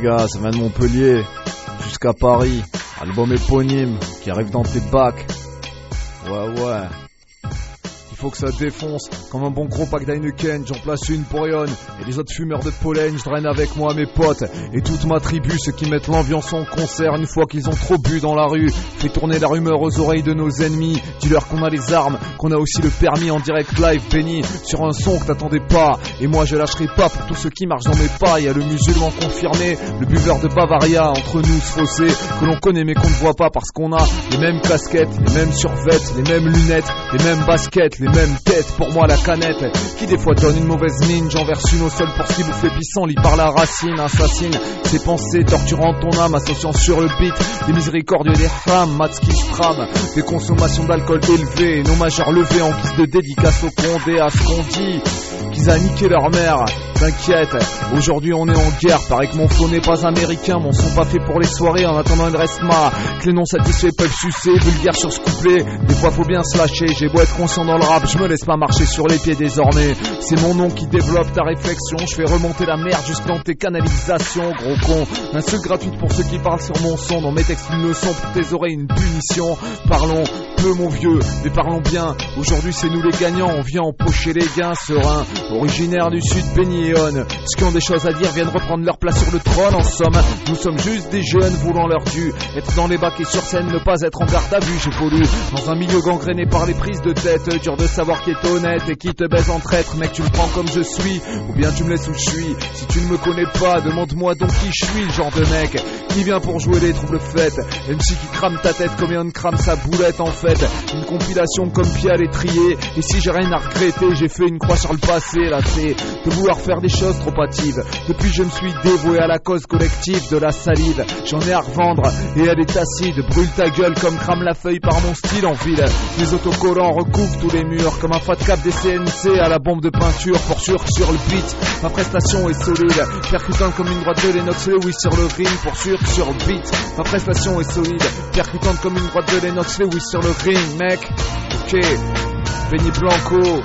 gars, ça vient de Montpellier jusqu'à Paris. Album éponyme qui arrive dans tes bacs. Ouais, ouais. Faut que ça défonce. Comme un bon gros pack d'Heineken, j'en place une pour Yon. Et les autres fumeurs de pollen, je draine avec moi mes potes. Et toute ma tribu, ceux qui mettent l'ambiance en concert une fois qu'ils ont trop bu dans la rue. Fait tourner la rumeur aux oreilles de nos ennemis. Dis-leur qu'on a les armes, qu'on a aussi le permis en direct live béni. Sur un son que t'attendais pas. Et moi je lâcherai pas pour tous ceux qui marchent dans mes pas. Y a le musulman confirmé, le buveur de Bavaria entre nous ce fossé. Que l'on connaît mais qu'on ne voit pas parce qu'on a les mêmes casquettes, les mêmes survêtes, les mêmes lunettes, les mêmes baskets, mêmes têtes. Pour moi la canette qui des fois donne une mauvaise mine. J'en verse une au sol pour ce qui vous fait pissant. Lit par la racine, assassine ses pensées, torturant ton âme, associant sur le beat des miséricordieux des femmes, maths qui trame, des consommations d'alcool élevées, nos majeurs levés en guise de dédicace au condé à ce qu'on dit qu'ils a niqué leur mère. T'inquiète, aujourd'hui on est en guerre. Paraît que mon flow n'est pas américain, mon son pas fait pour les soirées en attendant une restma. Que les non satisfaits peuvent sucer, vulgaire sur ce couplet. Des fois faut bien se lâcher, j'ai beau être conscient dans le rap, je me laisse pas marcher sur les pieds désormais. C'est mon nom qui développe ta réflexion, je fais remonter la merde juste dans tes canalisations, gros con. Insulte gratuite pour ceux qui parlent sur mon son, dans mes textes une leçon pour tes oreilles une punition. Parlons peu mon vieux, mais parlons bien. Aujourd'hui c'est nous les gagnants, on vient empocher les gains sereins. Originaire du sud, béni ceux qui ont des choses à dire viennent reprendre leur place sur le trône. En somme, nous sommes juste des jeunes voulant leur dû. Être dans les bacs et sur scène, ne pas être en garde à vue. J'ai pollu dans un milieu gangréné par les prises de tête. Dur de savoir qui est honnête et qui te baise en traître. Mec, tu me prends comme je suis, ou bien tu me laisses où je suis. Si tu ne me connais pas, demande-moi donc qui je suis, le genre de mec qui vient pour jouer les troubles fêtes. MC qui crame ta tête comme un crame sa boulette en fait. Une compilation comme Pia l'étrier. Et si j'ai rien à regretter, j'ai fait une croix sur le passé. Là, c'est de vouloir faire des choses trop hâtives. Depuis, je me suis dévoué à la cause collective de la salive. J'en ai à revendre et elle est acide. Brûle ta gueule comme crame la feuille par mon style en ville. Les autocollants recouvrent tous les murs comme un fat cap des CNC à la bombe de peinture. Pour sûr sur le beat, ma prestation est solide. Percutant comme une droite de Lennox Lewis sur le ring. Pour sûr sur le beat, ma prestation est solide. Percutante comme une droite de Lennox Lewis sur le ring, mec. Ok, Benny Blanco,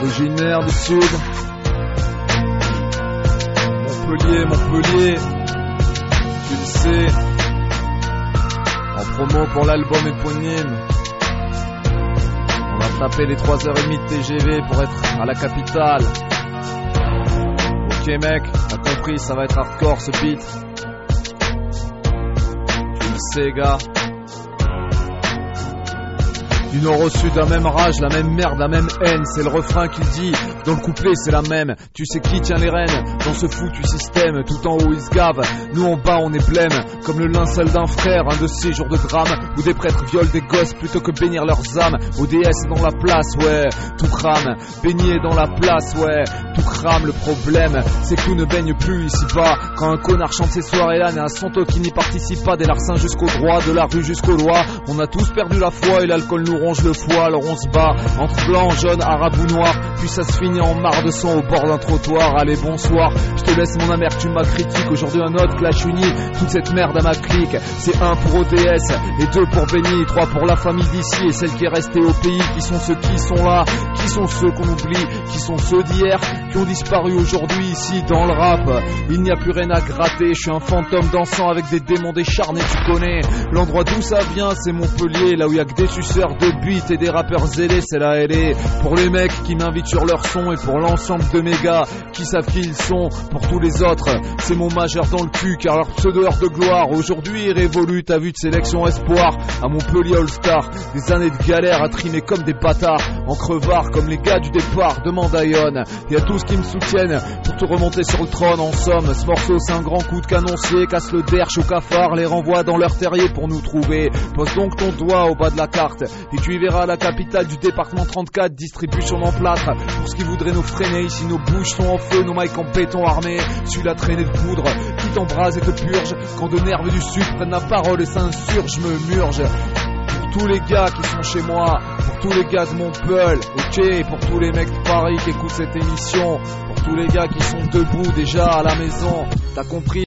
originaire du sud. Montpellier, Montpellier, tu le sais. En promo pour l'album éponyme. On a tapé les 3h30 de TGV pour être à la capitale. Ok mec, t'as compris, ça va être hardcore ce beat. Tu le sais gars. Nord au sud, la même rage, la même merde, la même haine. C'est le refrain qui dit. Dans le couplet, c'est la même. Tu sais qui tient les rênes dans ce foutu système. Tout en haut, ils se gavent. Nous en bas, on est blême. Comme le linceul d'un frère, un de ces jours de drame. Où des prêtres violent des gosses plutôt que bénir leurs âmes. ODS dans la place, ouais. Tout crame. Est dans la place, ouais. Tout crame. Le problème, c'est que ne baigne plus ici-bas. Quand un connard chante ses soirées-là, n'est un santo qui n'y participe pas. Des larcins jusqu'au droit, de la rue jusqu'aux lois. On a tous perdu la foi et l'alcool nous ronge le foie. Alors on se bat entre blanc, jaune, arabe ou noir. Puis ça se finit en marre de son au bord d'un trottoir. Allez, bonsoir. Je te laisse mon amertume, ma critique. Aujourd'hui, un autre clash uni. Toute cette merde à ma clique. C'est un pour ODS et deux pour Benny. Trois pour la famille d'ici et celle qui est restée au pays. Qui sont ceux qui sont là Qui sont ceux qu'on oublie Qui sont ceux d'hier Qui ont disparu aujourd'hui ici dans le rap Il n'y a plus rien à gratter. Je suis un fantôme dansant avec des démons décharnés. Tu connais l'endroit d'où ça vient C'est Montpellier. Là où il y a que des suceurs de beat et des rappeurs zélés. C'est la LA. Pour les mecs qui m'invitent sur leur son et pour l'ensemble de mes gars qui savent qui ils sont. Pour tous les autres, c'est mon majeur dans le cul car leur pseudo de gloire aujourd'hui est révolu. T'as vu de sélection espoir à Montpellier All-Star. Des années de galère à trimer comme des bâtards. En crevard comme les gars du départ. Demande à Ion et à tous qui me soutiennent pour te remonter sur le trône. En somme, ce morceau c'est un grand coup de canoncier. Casse le derche au cafard, les renvoie dans leur terrier pour nous trouver. Pose donc ton doigt au bas de la carte et tu y verras la capitale du département 34. Distribution en plâtre pour ce qui voudrait nous freiner. Ici nos bouches sont en feu, nos mics en béton armé. Suis la traînée de poudre qui t'embrase et te purge. Quand de nerfs du sud prennent la parole et s'insurgent, me murge. Pour tous les gars qui sont chez moi, pour tous les gars de mon peul, ok, pour tous les mecs de Paris qui écoutent cette émission, pour tous les gars qui sont debout déjà à la maison, t'as compris?